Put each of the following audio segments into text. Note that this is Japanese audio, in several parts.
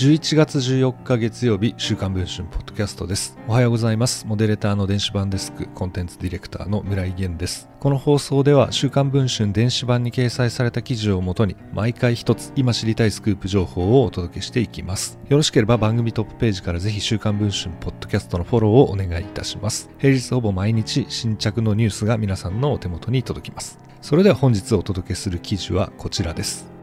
11月14日月曜日、週刊文春ポッドキャストです。おはようございます。モデレーターの電子版デスク、コンテンツディレクターの村井源です。この放送では、週刊文春電子版に掲載された記事をもとに、毎回一つ、今知りたいスクープ情報をお届けしていきます。よろしければ番組トップページからぜひ週刊文春ポッドキャストのフォローをお願いいたします。平日ほぼ毎日、新着のニュースが皆さんのお手元に届きます。それでは本日お届けする記事はこちらです。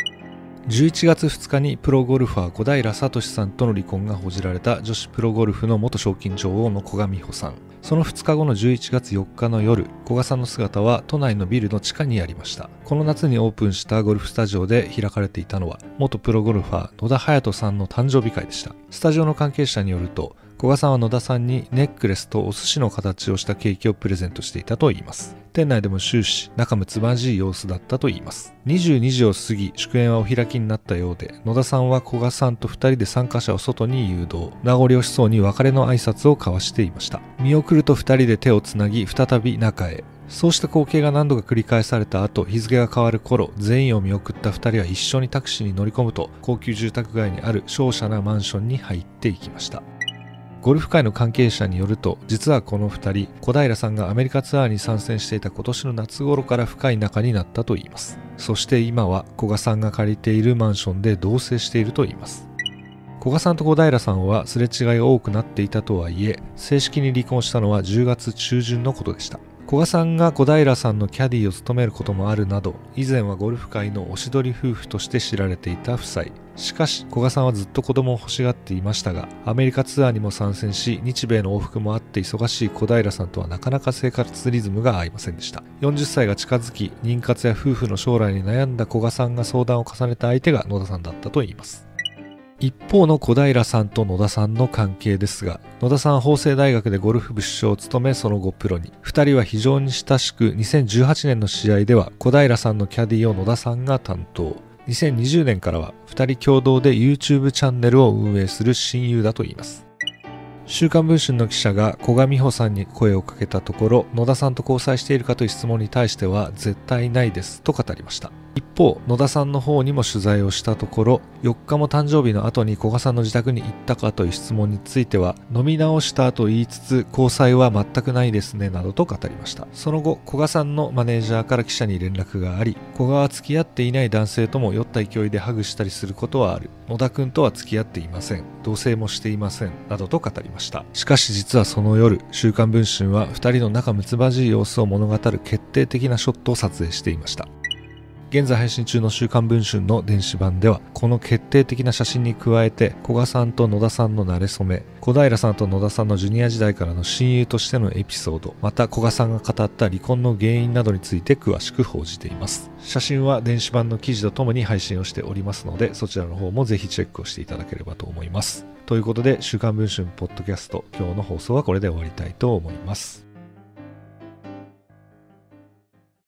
11月2日にプロゴルファー小平聡さんとの離婚が報じられた女子プロゴルフの元賞金女王の古賀美穂さん。その2日後の11月4日の夜古賀さんの姿は都内のビルの地下にありました。この夏にオープンしたゴルフスタジオで開かれていたのは元プロゴルファー野田隼人さんの誕生日会でした。スタジオの関係者によると古賀さんは野田さんにネックレスとお寿司の形をしたケーキをプレゼントしていたといいます。店内でも終始仲睦まじい様子だったといいます。22時を過ぎ、祝宴はお開きになったようで、野田さんは古賀さんと2人で参加者を外に誘導、名残惜しそうに別れの挨拶を交わしていました。見送ると2人で手をつなぎ、再び中へ。そうした光景が何度か繰り返された後、日付が変わる頃、全員を見送った2人は一緒にタクシーに乗り込むと、高級住宅街にある商社なマンションに入っていきました。ゴルフ界の関係者によると、実はこの2人、小平さんがアメリカツアーに参戦していた今年の夏頃から深い仲になったといいます。そして今は古賀さんが借りているマンションで同棲しているといいます。古賀さんと小平さんはすれ違いが多くなっていたとはいえ、正式に離婚したのは10月中旬のことでした。古賀さんが小平さんのキャディを務めることもあるなど、以前はゴルフ界のおしどり夫婦として知られていた夫妻。しかし、古賀さんはずっと子供を欲しがっていましたが、アメリカツアーにも参戦し、日米の往復もあって忙しい小平さんとはなかなか生活リズムが合いませんでした。40歳が近づき、妊活や夫婦の将来に悩んだ古賀さんが相談を重ねた相手が野田さんだったといいます。一方の小平さんと野田さんの関係ですが、野田さんは法政大学でゴルフ部主将を務めその後プロに。二人は非常に親しく、2018年の試合では小平さんのキャディを野田さんが担当。2020年からは2人共同で YouTube チャンネルを運営する親友だといいます。週刊文春の記者が古賀美穂さんに声をかけたところ、野田さんと交際しているかという質問に対しては絶対ないですと語りました。一方、野田さんの方にも取材をしたところ、4日も誕生日の後に古賀さんの自宅に行ったかという質問については、飲み直したと言いつつ、交際は全くないですね、などと語りました。その後、古賀さんのマネージャーから記者に連絡があり、古賀は付き合っていない男性とも酔った勢いでハグしたりすることはある。野田くんとは付き合っていません。同棲もしていません。などと語りましたました。しかし実はその夜、週刊文春は2人の仲睦まじい様子を物語る決定的なショットを撮影していました。現在配信中の週刊文春の電子版では、この決定的な写真に加えて、古賀さんと野田さんの馴れ初め、小平さんと野田さんのジュニア時代からの親友としてのエピソード、また古賀さんが語った離婚の原因などについて詳しく報じています。写真は電子版の記事とともに配信をしておりますので、そちらの方もぜひチェックをしていただければと思います。ということで、週刊文春ポッドキャスト、今日の放送はこれで終わりたいと思います。